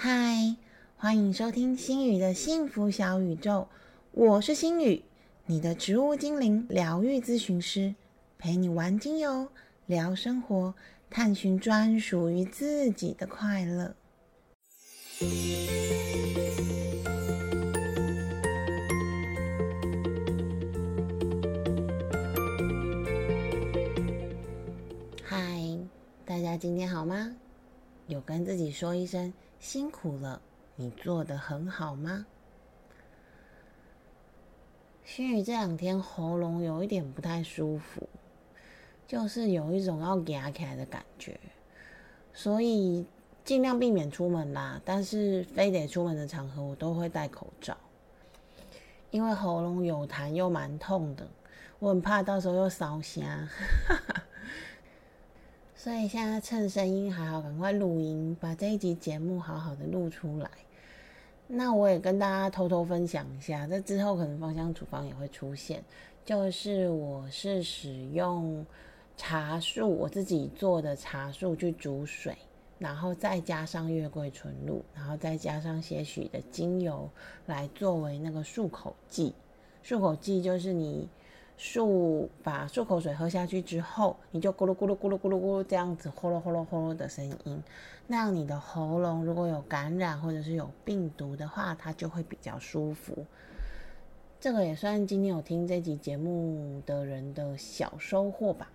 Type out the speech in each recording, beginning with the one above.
嗨，欢迎收听心宇的幸福小宇宙，我是心宇，你的植物精灵疗愈咨询师，陪你玩精油，聊生活，探寻专属于自己的快乐。嗨，大家今天好吗？有跟自己说一声辛苦了，你做的很好吗？心宇这两天喉咙有一点不太舒服，就是有一种要哑起来的感觉，所以尽量避免出门啦。但是非得出门的场合，我都会戴口罩，因为喉咙有痰又蛮痛的，我很怕到时候又烧瞎。所以现在趁声音还好，赶快录音，把这一集节目好好的录出来。那我也跟大家偷偷分享一下，这之后可能芳香处方也会出现，就是我是使用茶树，我自己做的茶树去煮水，然后再加上月桂纯露，然后再加上些许的精油来作为那个漱口剂。漱口剂就是你。漱把漱口水喝下去之后，你就咕噜咕噜咕噜咕噜咕噜这样子呼噜呼噜呼噜的声音，那样你的喉咙如果有感染或者是有病毒的话，它就会比较舒服。这个也算今天有听这集节目的人的小收获吧。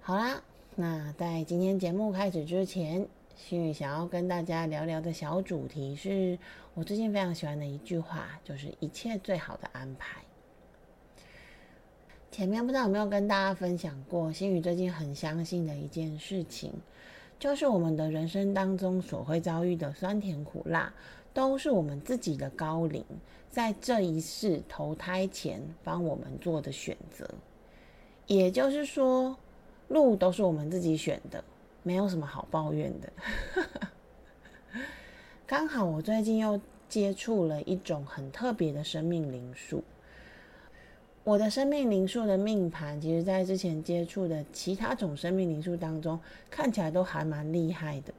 好啦，那在今天节目开始之前，心宇想要跟大家聊聊的小主题是我最近非常喜欢的一句话，就是一切最好的安排。前面不知道有没有跟大家分享过，心宇最近很相信的一件事情，就是我们的人生当中所会遭遇的酸甜苦辣，都是我们自己的高龄在这一世投胎前帮我们做的选择。也就是说，路都是我们自己选的，没有什么好抱怨的。刚好我最近又接触了一种很特别的生命灵数。我的生命灵数的命盘，其实在之前接触的其他种生命灵数当中，看起来都还蛮厉害的。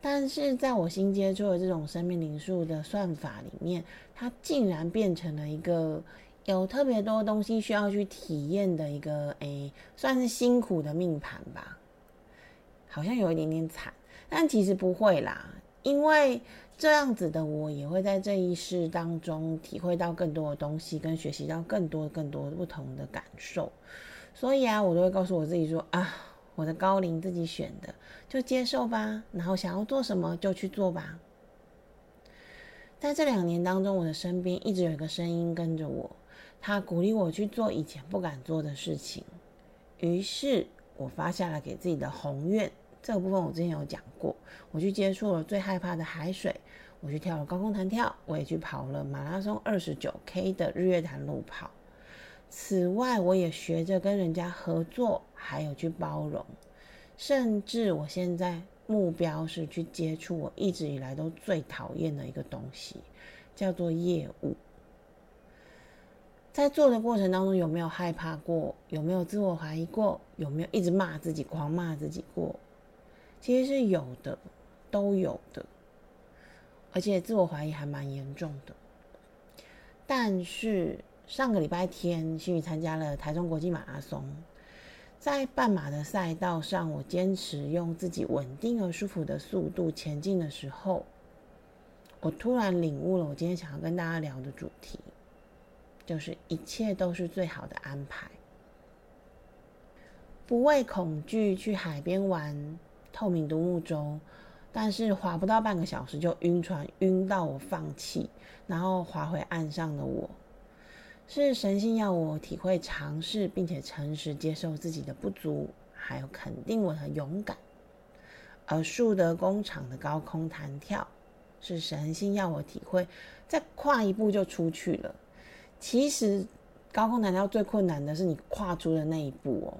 但是在我新接触的这种生命灵数的算法里面，它竟然变成了一个有特别多东西需要去体验的一个，诶，算是辛苦的命盘吧。好像有一点点惨，但其实不会啦，因为。这样子的我也会在这一世当中体会到更多的东西，跟学习到更多更多不同的感受。所以啊，我都会告诉我自己说啊，我的高龄自己选的，就接受吧。然后想要做什么就去做吧。在这两年当中，我的身边一直有一个声音跟着我，他鼓励我去做以前不敢做的事情。于是我发下了给自己的宏愿。这个部分我之前有讲过，我去接触了最害怕的海水，我去跳了高空弹跳，我也去跑了马拉松二十九 K 的日月潭路跑。此外，我也学着跟人家合作，还有去包容，甚至我现在目标是去接触我一直以来都最讨厌的一个东西，叫做业务。在做的过程当中，有没有害怕过？有没有自我怀疑过？有没有一直骂自己、狂骂自己过？其实是有的，都有的，而且自我怀疑还蛮严重的。但是上个礼拜天，新宇参加了台中国际马拉松，在半马的赛道上，我坚持用自己稳定而舒服的速度前进的时候，我突然领悟了我今天想要跟大家聊的主题，就是一切都是最好的安排，不畏恐惧去海边玩。透明独木舟，但是划不到半个小时就晕船，晕到我放弃，然后划回岸上的我，是神性要我体会尝试，并且诚实接受自己的不足，还有肯定我的勇敢。而树德工厂的高空弹跳，是神性要我体会，再跨一步就出去了。其实高空弹跳最困难的是你跨出的那一步哦。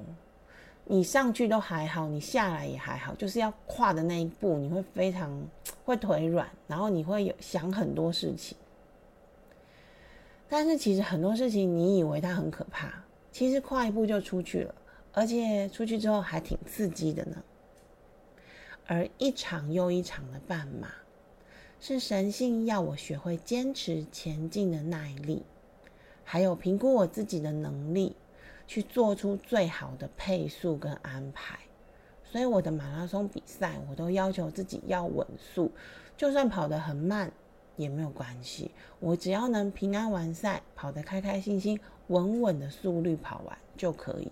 你上去都还好，你下来也还好，就是要跨的那一步，你会非常会腿软，然后你会有想很多事情。但是其实很多事情，你以为它很可怕，其实跨一步就出去了，而且出去之后还挺刺激的呢。而一场又一场的绊马，是神性要我学会坚持前进的耐力，还有评估我自己的能力，去做出最好的配速跟安排。所以我的马拉松比赛，我都要求自己要稳速，就算跑得很慢也没有关系，我只要能平安完赛，跑得开开心心、稳稳的速率跑完就可以。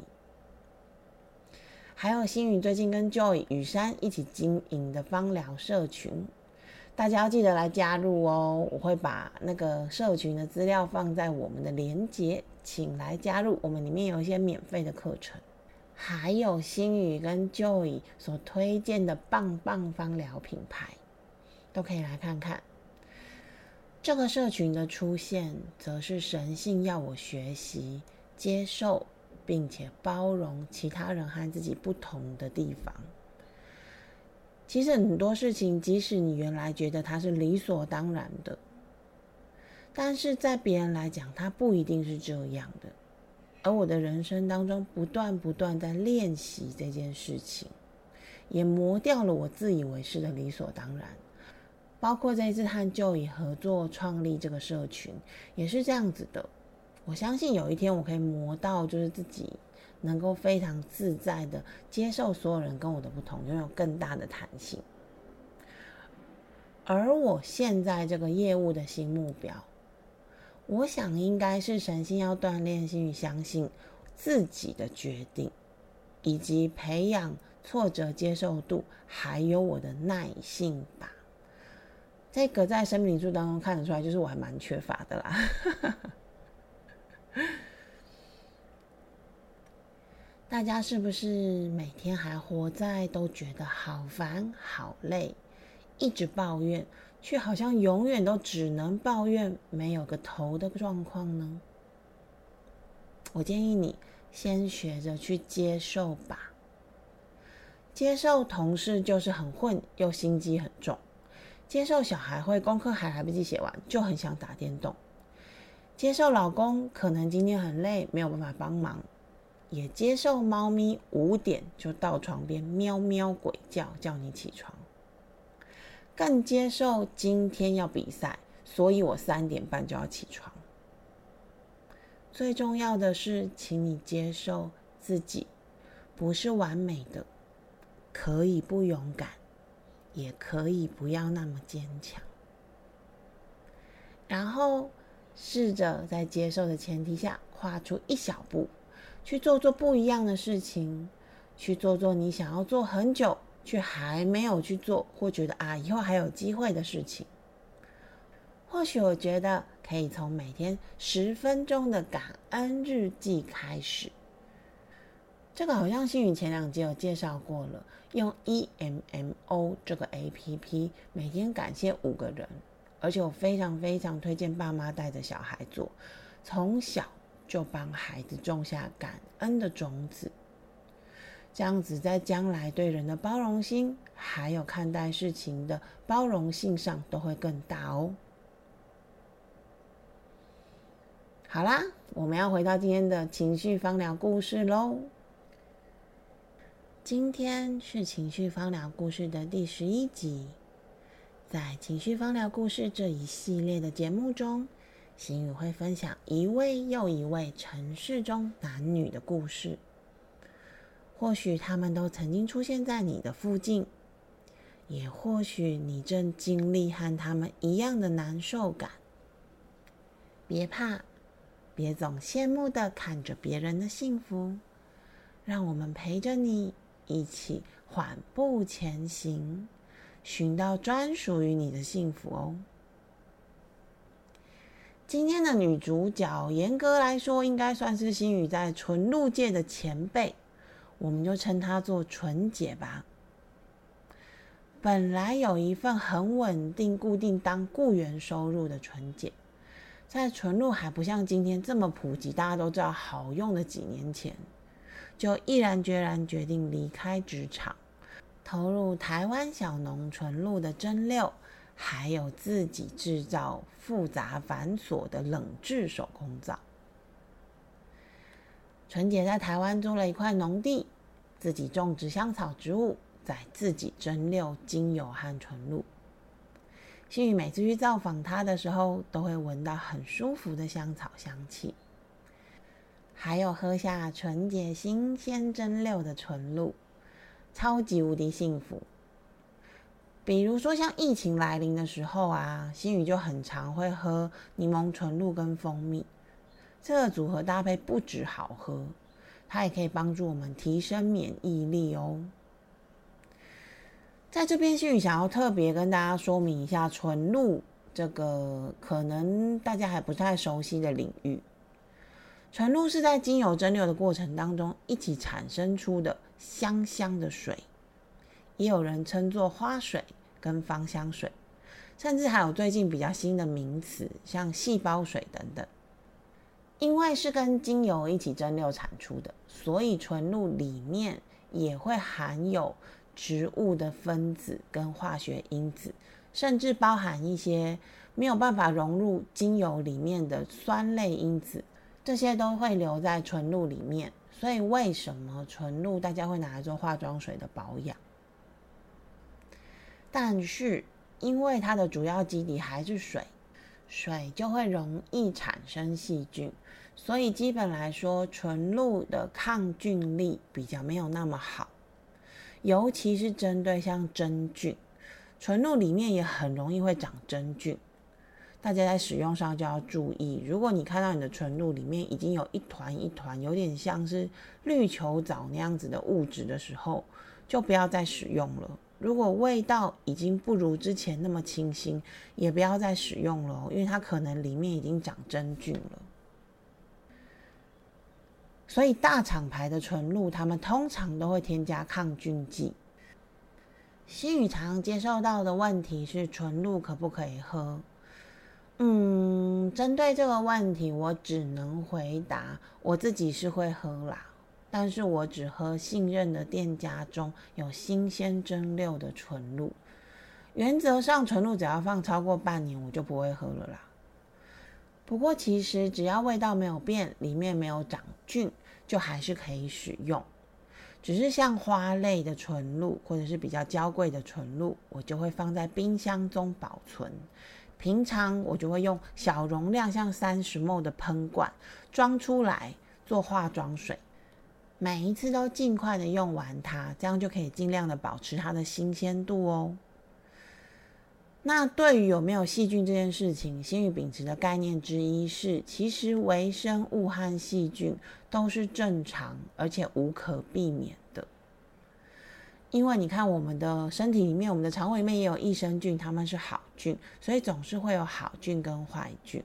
还有星宇最近跟 Joy 雨山一起经营的芳疗社群，大家要记得来加入哦！我会把那个社群的资料放在我们的链接，请来加入。我们里面有一些免费的课程，还有星宇跟 Joy 所推荐的棒棒芳疗品牌，都可以来看看。这个社群的出现，则是神性要我学习接受。并且包容其他人和自己不同的地方。其实很多事情，即使你原来觉得它是理所当然的，但是在别人来讲，他不一定是这样的。而我的人生当中，不断不断在练习这件事情，也磨掉了我自以为是的理所当然。包括这一次和就以合作创立这个社群，也是这样子的。我相信有一天我可以磨到，就是自己能够非常自在的接受所有人跟我的不同，拥有更大的弹性。而我现在这个业务的新目标，我想应该是神性要锻炼心与相信自己的决定，以及培养挫折接受度，还有我的耐性吧。这个在生命灵数当中看得出来，就是我还蛮缺乏的啦。大家是不是每天还活在都觉得好烦好累，一直抱怨，却好像永远都只能抱怨，没有个头的状况呢？我建议你先学着去接受吧。接受同事就是很混又心机很重，接受小孩会功课还来不及写完就很想打电动。接受老公可能今天很累，没有办法帮忙，也接受猫咪五点就到床边喵喵鬼叫叫你起床，更接受今天要比赛，所以我三点半就要起床。最重要的是，请你接受自己不是完美的，可以不勇敢，也可以不要那么坚强，然后。试着在接受的前提下，跨出一小步，去做做不一样的事情，去做做你想要做很久却还没有去做，或觉得啊以后还有机会的事情。或许我觉得可以从每天十分钟的感恩日记开始。这个好像星宇前两集有介绍过了，用 E M M O 这个 A P P，每天感谢五个人。而且我非常非常推荐爸妈带着小孩做，从小就帮孩子种下感恩的种子，这样子在将来对人的包容心，还有看待事情的包容性上都会更大哦。好啦，我们要回到今天的情绪方疗故事喽。今天是情绪方疗故事的第十一集。在情绪方疗故事这一系列的节目中，心宇会分享一位又一位城市中男女的故事。或许他们都曾经出现在你的附近，也或许你正经历和他们一样的难受感。别怕，别总羡慕的看着别人的幸福，让我们陪着你一起缓步前行。寻到专属于你的幸福哦。今天的女主角，严格来说，应该算是星宇在纯露界的前辈，我们就称它做纯姐吧。本来有一份很稳定、固定当雇员收入的纯姐，在纯露还不像今天这么普及，大家都知道好用的几年前，就毅然决然决定离开职场。投入台湾小农纯露的蒸馏，还有自己制造复杂繁琐的冷制手工皂。纯姐在台湾租了一块农地，自己种植香草植物，在自己蒸馏精油和纯露。心宇每次去造访他的时候，都会闻到很舒服的香草香气，还有喝下纯洁新鲜蒸馏的纯露，超级无敌幸福。比如说像疫情来临的时候啊，心宇就很常会喝柠檬纯露跟蜂蜜，这个组合搭配不止好喝，它也可以帮助我们提升免疫力哦。在这边，心宇想要特别跟大家说明一下纯露这个可能大家还不太熟悉的领域。纯露是在精油蒸馏的过程当中一起产生出的香香的水，也有人称作花水跟芳香水，甚至还有最近比较新的名词，像细胞水等等。因为是跟精油一起蒸馏产出的，所以纯露里面也会含有。植物的分子跟化学因子，甚至包含一些没有办法融入精油里面的酸类因子，这些都会留在纯露里面。所以，为什么纯露大家会拿来做化妆水的保养？但是，因为它的主要基底还是水，水就会容易产生细菌，所以基本来说，纯露的抗菌力比较没有那么好。尤其是针对像真菌，纯露里面也很容易会长真菌，大家在使用上就要注意。如果你看到你的纯露里面已经有一团一团，有点像是绿球藻那样子的物质的时候，就不要再使用了。如果味道已经不如之前那么清新，也不要再使用了，因为它可能里面已经长真菌了。所以大厂牌的纯露，他们通常都会添加抗菌剂。西语常接受到的问题是纯露可不可以喝？嗯，针对这个问题，我只能回答我自己是会喝啦，但是我只喝信任的店家中有新鲜蒸馏的纯露。原则上，纯露只要放超过半年，我就不会喝了啦。不过，其实只要味道没有变，里面没有长菌，就还是可以使用。只是像花类的纯露，或者是比较娇贵的纯露，我就会放在冰箱中保存。平常我就会用小容量，像三十 ml 的喷罐装出来做化妆水，每一次都尽快的用完它，这样就可以尽量的保持它的新鲜度哦。那对于有没有细菌这件事情，新宇秉持的概念之一是，其实微生物和细菌都是正常而且无可避免的。因为你看，我们的身体里面，我们的肠胃里面也有益生菌，它们是好菌，所以总是会有好菌跟坏菌。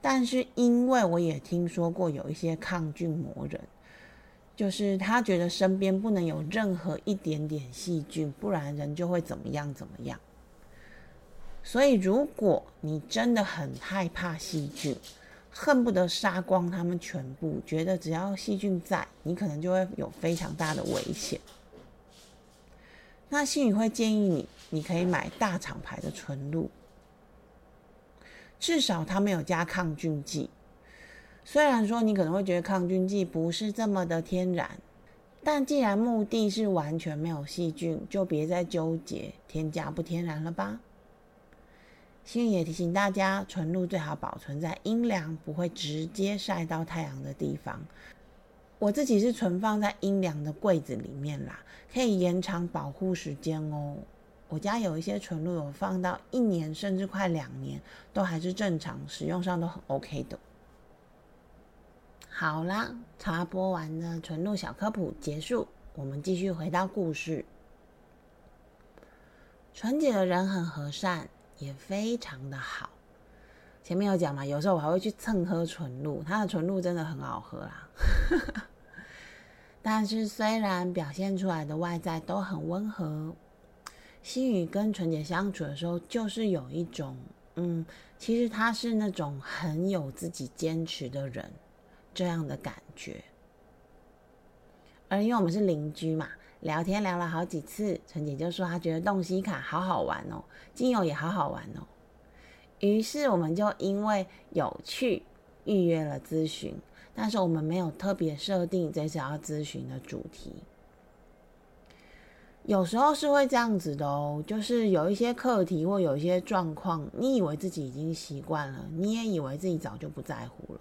但是因为我也听说过有一些抗菌魔人，就是他觉得身边不能有任何一点点细菌，不然人就会怎么样怎么样。所以，如果你真的很害怕细菌，恨不得杀光它们全部，觉得只要细菌在，你可能就会有非常大的危险。那心宇会建议你，你可以买大厂牌的纯露，至少它没有加抗菌剂。虽然说你可能会觉得抗菌剂不是这么的天然，但既然目的是完全没有细菌，就别再纠结添加不天然了吧。心宇也提醒大家，纯露最好保存在阴凉、不会直接晒到太阳的地方。我自己是存放在阴凉的柜子里面啦，可以延长保护时间哦。我家有一些纯露，有放到一年甚至快两年，都还是正常使用上都很 OK 的。好啦，插播完了纯露小科普结束，我们继续回到故事。纯姐的人很和善。也非常的好，前面有讲嘛，有时候我还会去蹭喝纯露，它的纯露真的很好喝啦。但是虽然表现出来的外在都很温和，心宇跟纯洁相处的时候，就是有一种，嗯，其实他是那种很有自己坚持的人这样的感觉。而因为我们是邻居嘛。聊天聊了好几次，陈姐就说她觉得洞悉卡好好玩哦，精油也好好玩哦。于是我们就因为有趣预约了咨询，但是我们没有特别设定这次要咨询的主题。有时候是会这样子的哦，就是有一些课题或有一些状况，你以为自己已经习惯了，你也以为自己早就不在乎了，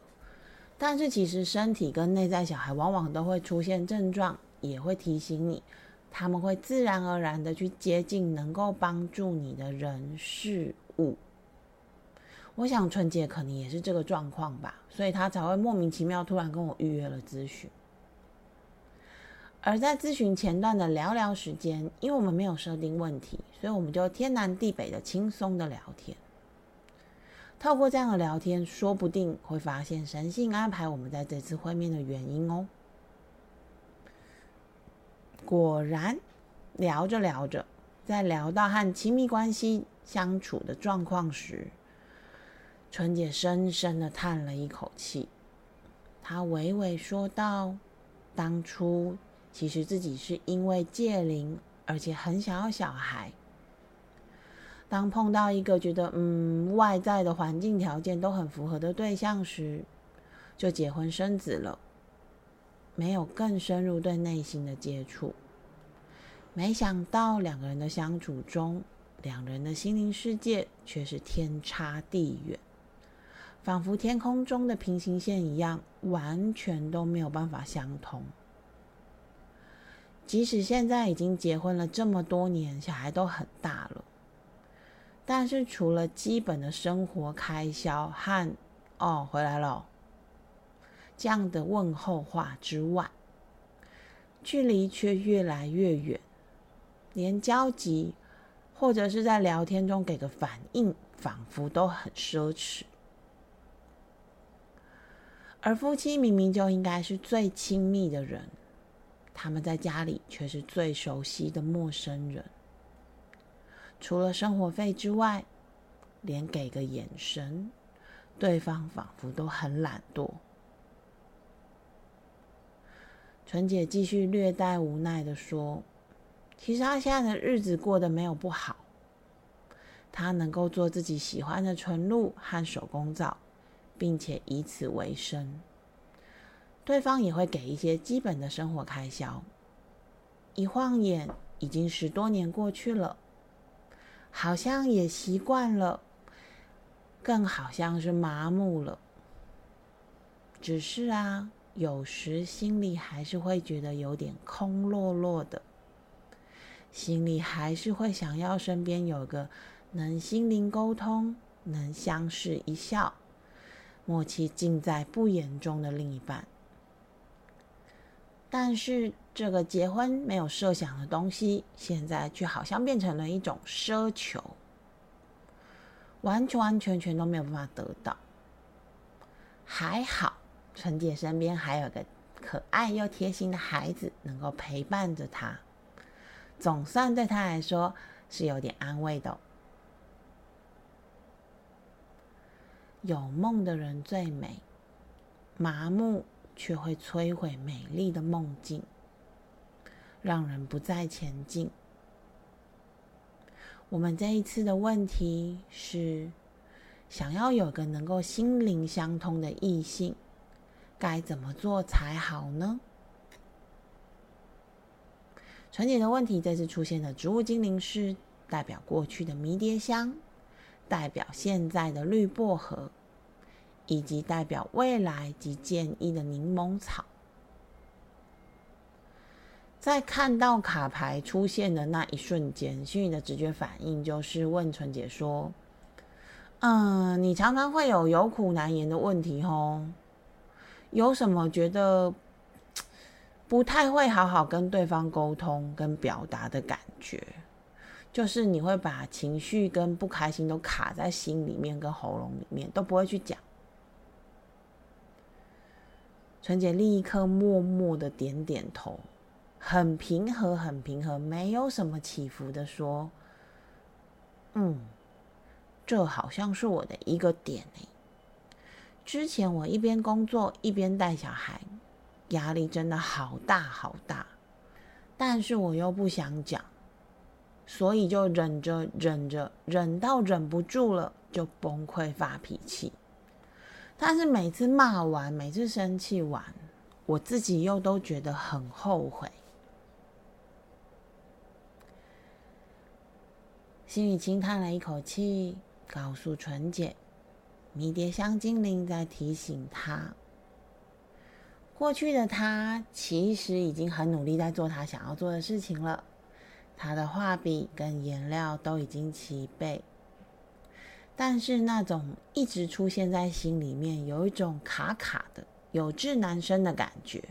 但是其实身体跟内在小孩往往都会出现症状，也会提醒你，他们会自然而然的去接近能够帮助你的人事物。我想春姐可能也是这个状况吧，所以她才会莫名其妙突然跟我预约了咨询。而在咨询前段的聊聊时间，因为我们没有设定问题，所以我们就天南地北的轻松的聊天。透过这样的聊天，说不定会发现神性安排我们在这次会面的原因哦。果然，聊着聊着，在聊到和亲密关系相处的状况时，春姐深深的叹了一口气，她娓娓说道：“当初其实自己是因为戒灵，而且很想要小孩。当碰到一个觉得嗯外在的环境条件都很符合的对象时，就结婚生子了，没有更深入对内心的接触。没想到两个人的相处中，两人的心灵世界却是天差地远。”仿佛天空中的平行线一样，完全都没有办法相通。即使现在已经结婚了这么多年，小孩都很大了，但是除了基本的生活开销和“哦，回来了”这样的问候话之外，距离却越来越远，连交集或者是在聊天中给个反应，仿佛都很奢侈。而夫妻明明就应该是最亲密的人，他们在家里却是最熟悉的陌生人。除了生活费之外，连给个眼神，对方仿佛都很懒惰。纯姐继续略带无奈的说：“其实她现在的日子过得没有不好，她能够做自己喜欢的纯露和手工皂。”并且以此为生，对方也会给一些基本的生活开销。一晃眼，已经十多年过去了，好像也习惯了，更好像是麻木了。只是啊，有时心里还是会觉得有点空落落的，心里还是会想要身边有个能心灵沟通、能相视一笑。默契尽在不言中的另一半，但是这个结婚没有设想的东西，现在却好像变成了一种奢求，完完全全都没有办法得到。还好，纯姐身边还有个可爱又贴心的孩子，能够陪伴着她，总算对她来说是有点安慰的。有梦的人最美，麻木却会摧毁美丽的梦境，让人不再前进。我们这一次的问题是：想要有个能够心灵相通的异性，该怎么做才好呢？纯洁的问题这次出现的植物精灵是代表过去的迷迭香。代表现在的绿薄荷，以及代表未来及建议的柠檬草，在看到卡牌出现的那一瞬间，心里的直觉反应就是问纯姐说：“嗯，你常常会有有苦难言的问题哦，有什么觉得不太会好好跟对方沟通跟表达的感觉？”就是你会把情绪跟不开心都卡在心里面跟喉咙里面，都不会去讲。纯姐立刻默默的点点头，很平和，很平和，没有什么起伏的说：“嗯，这好像是我的一个点诶。之前我一边工作一边带小孩，压力真的好大好大，但是我又不想讲。”所以就忍着忍着，忍到忍不住了，就崩溃发脾气。但是每次骂完，每次生气完，我自己又都觉得很后悔。心雨轻叹了一口气，告诉纯姐，迷迭香精灵在提醒他，过去的他其实已经很努力在做他想要做的事情了。他的画笔跟颜料都已经齐备，但是那种一直出现在心里面，有一种卡卡的、有志难伸的感觉，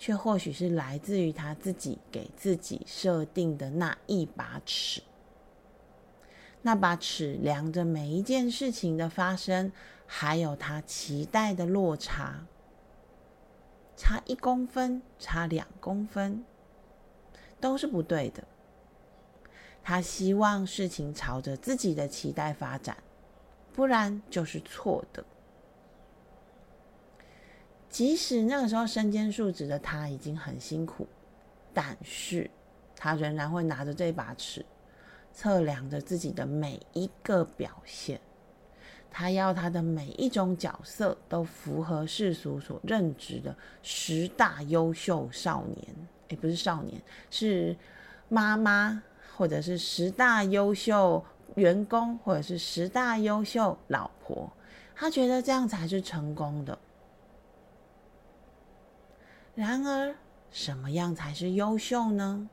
却或许是来自于他自己给自己设定的那一把尺。那把尺量着每一件事情的发生，还有他期待的落差，差一公分，差两公分，都是不对的。他希望事情朝着自己的期待发展，不然就是错的。即使那个时候身兼数职的他已经很辛苦，但是他仍然会拿着这把尺。测量着自己的每一个表现，他要他的每一种角色都符合世俗所认知的十大优秀少年，也，不是少年，是妈妈，或者是十大优秀员工，或者是十大优秀老婆。他觉得这样才是成功的。然而，什么样才是优秀呢？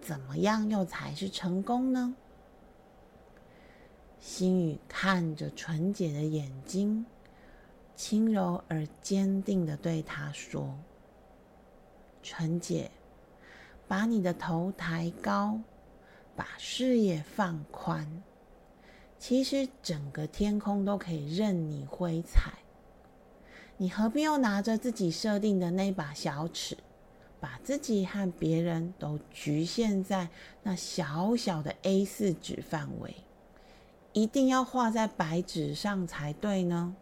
怎么样又才是成功呢？心雨看着纯洁的眼睛，轻柔而坚定的对他说：“纯洁，把你的头抬高，把视野放宽。其实整个天空都可以任你挥彩，你何必又拿着自己设定的那把小尺？”把自己和别人都局限在那小小的 A 四纸范围，一定要画在白纸上才对呢？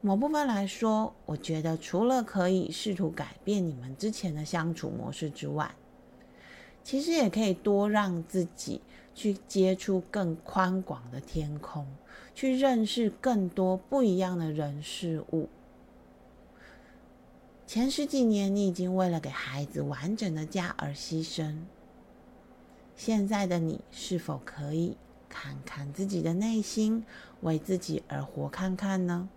某部分来说，我觉得除了可以试图改变你们之前的相处模式之外，其实也可以多让自己去接触更宽广的天空，去认识更多不一样的人事物。前十几年，你已经为了给孩子完整的家而牺牲。现在的你，是否可以看看自己的内心，为自己而活看看呢？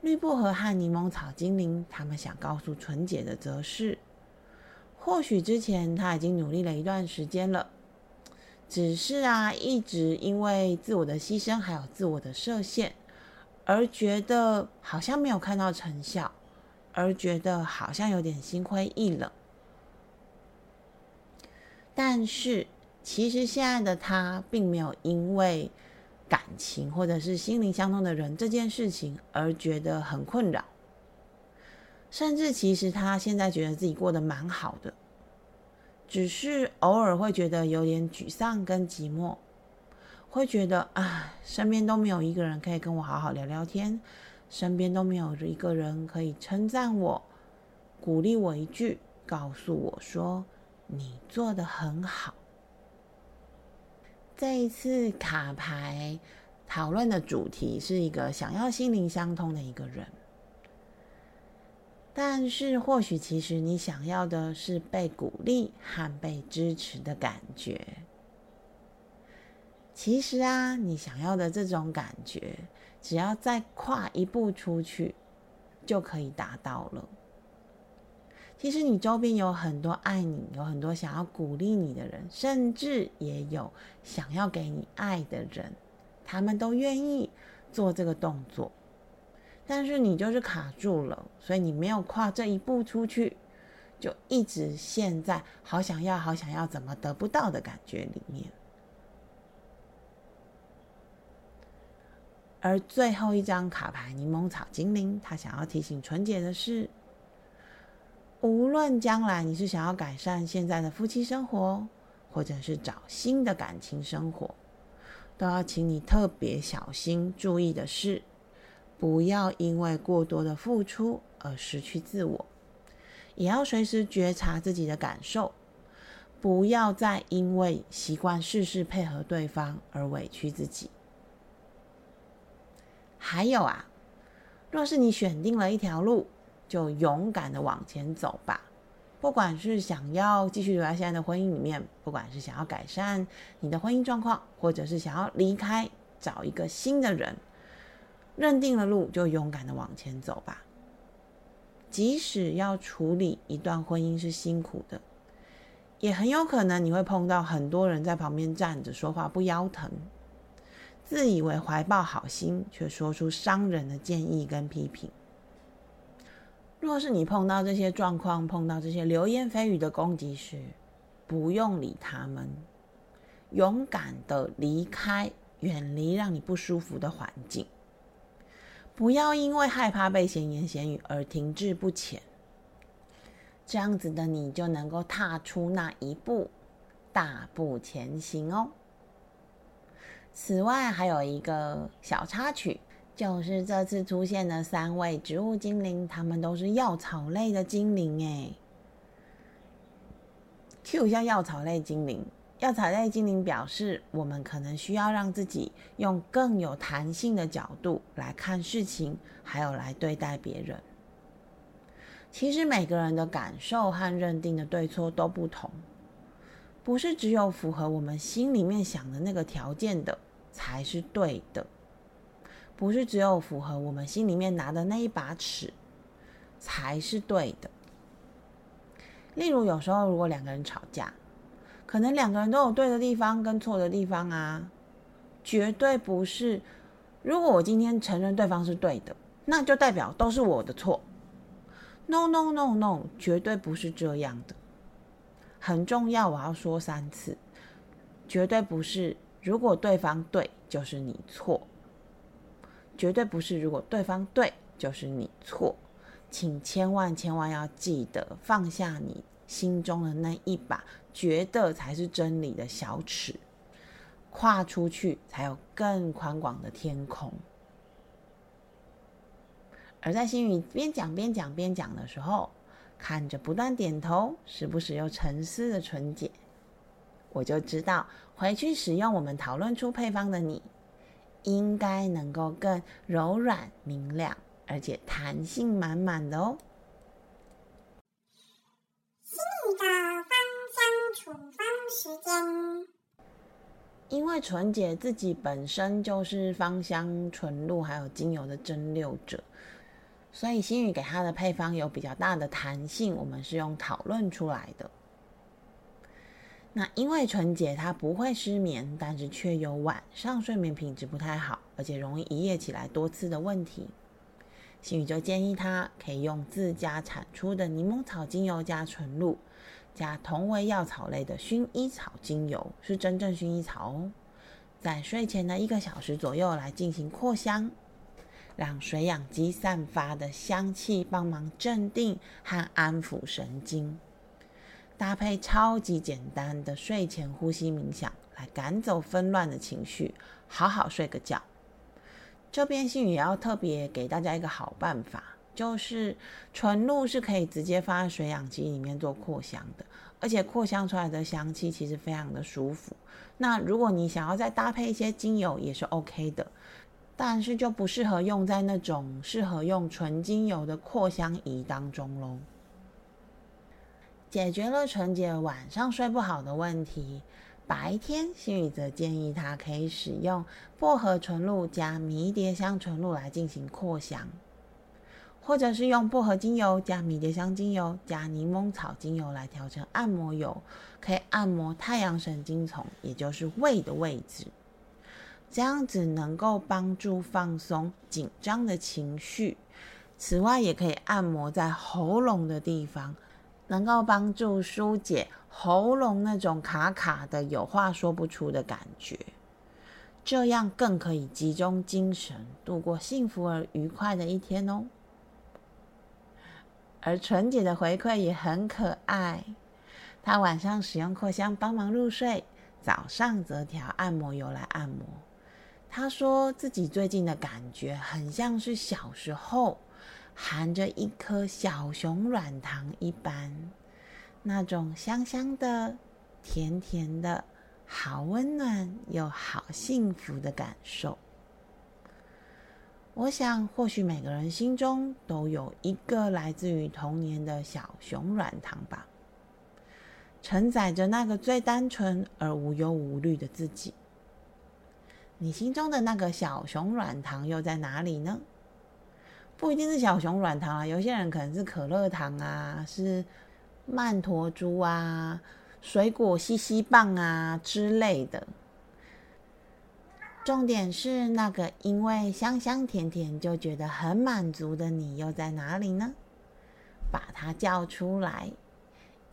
绿薄荷和柠檬草精灵，他们想告诉纯洁的则是：或许之前他已经努力了一段时间了，只是啊，一直因为自我的牺牲，还有自我的设限。而觉得好像没有看到成效，而觉得好像有点心灰意冷。但是，其实现在的他并没有因为感情或者是心灵相通的人这件事情而觉得很困扰，甚至其实他现在觉得自己过得蛮好的，只是偶尔会觉得有点沮丧跟寂寞。会觉得啊，身边都没有一个人可以跟我好好聊聊天，身边都没有一个人可以称赞我、鼓励我一句，告诉我说你做的很好。这一次卡牌讨论的主题是一个想要心灵相通的一个人，但是或许其实你想要的是被鼓励和被支持的感觉。其实啊，你想要的这种感觉，只要再跨一步出去，就可以达到了。其实你周边有很多爱你、有很多想要鼓励你的人，甚至也有想要给你爱的人，他们都愿意做这个动作，但是你就是卡住了，所以你没有跨这一步出去，就一直陷在好想要、好想要，怎么得不到的感觉里面。而最后一张卡牌柠檬草精灵，他想要提醒纯洁的是：无论将来你是想要改善现在的夫妻生活，或者是找新的感情生活，都要请你特别小心注意的是，不要因为过多的付出而失去自我，也要随时觉察自己的感受，不要再因为习惯事事配合对方而委屈自己。还有啊，若是你选定了一条路，就勇敢的往前走吧，不管是想要继续留在现在的婚姻里面，不管是想要改善你的婚姻状况，或者是想要离开找一个新的人，认定了路就勇敢的往前走吧。即使要处理一段婚姻是辛苦的，也很有可能你会碰到很多人在旁边站着说话不腰疼，自以为怀抱好心，却说出伤人的建议跟批评。若是你碰到这些状况，碰到这些流言蜚语的攻击时，不用理他们，勇敢的离开，远离让你不舒服的环境。不要因为害怕被闲言闲语而停滞不前，这样子的你就能够踏出那一步，大步前行哦。此外，还有一个小插曲，就是这次出现的三位植物精灵，他们都是药草类的精灵哎。Q 一下药草类精灵。药草类精灵表示，我们可能需要让自己用更有弹性的角度来看事情，还有来对待别人。其实每个人的感受和认定的对错都不同，不是只有符合我们心里面想的那个条件的才是对的，不是只有符合我们心里面拿的那一把尺才是对的。例如，有时候如果两个人吵架。可能两个人都有对的地方跟错的地方啊，绝对不是。如果我今天承认对方是对的，那就代表都是我的错。No No No No，绝对不是这样的。很重要，我要说三次，绝对不是。如果对方对，就是你错。绝对不是，如果对方对，就是你错。请千万千万要记得放下你心中的那一把。觉得才是真理的小尺，跨出去才有更宽广的天空。而在心语边讲边讲边讲的时候，看着不断点头、时不时又沉思的纯洁，我就知道回去使用我们讨论出配方的你，应该能够更柔软、明亮，而且弹性满满的哦。因为纯姐自己本身就是芳香纯露还有精油的蒸馏者，所以心宇给她的配方有比较大的弹性。我们是用讨论出来的。那因为纯姐她不会失眠，但是却有晚上睡眠品质不太好，而且容易一夜起来多次的问题，心宇就建议她可以用自家产出的柠檬草精油加纯露。加同为药草类的薰衣草精油，是真正薰衣草哦。在睡前的一个小时左右来进行扩香，让水养肌散发的香气帮忙镇定和安抚神经，搭配超级简单的睡前呼吸冥想，来赶走纷乱的情绪，好好睡个觉。这边心语也要特别给大家一个好办法。就是纯露是可以直接放在水养机里面做扩香的，而且扩香出来的香气其实非常的舒服。那如果你想要再搭配一些精油也是 OK 的，但是就不适合用在那种适合用纯精油的扩香仪当中喽。解决了纯洁晚上睡不好的问题，白天心宇则建议他可以使用薄荷纯露加迷迭香纯露来进行扩香。或者是用薄荷精油加迷迭香精油加柠檬草精油来调成按摩油，可以按摩太阳神经丛，也就是胃的位置，这样子能够帮助放松紧张的情绪。此外，也可以按摩在喉咙的地方，能够帮助疏解喉咙那种卡卡的、有话说不出的感觉，这样更可以集中精神，度过幸福而愉快的一天哦。而纯姐的回馈也很可爱，她晚上使用扩香帮忙入睡，早上则调按摩油来按摩。她说自己最近的感觉很像是小时候含着一颗小熊软糖一般，那种香香的、甜甜的，好温暖又好幸福的感受。我想，或许每个人心中都有一个来自于童年的小熊软糖吧，承载着那个最单纯而无忧无虑的自己。你心中的那个小熊软糖又在哪里呢？不一定是小熊软糖啊，有些人可能是可乐糖啊，是曼陀珠啊，水果西西棒啊之类的。重点是那个因为香香甜甜就觉得很满足的你又在哪里呢？把它叫出来，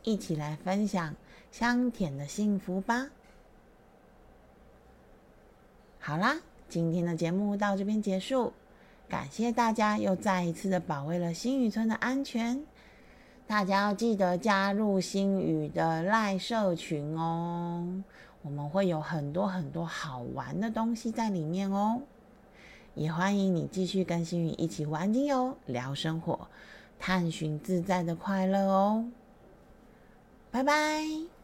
一起来分享香甜的幸福吧！好啦，今天的节目到这边结束，感谢大家又再一次的保卫了新宇村的安全。大家要记得加入新宇的赖社群哦。我们会有很多很多好玩的东西在里面哦，也欢迎你继续跟星宇一起玩精油、聊生活、探寻自在的快乐哦。拜拜。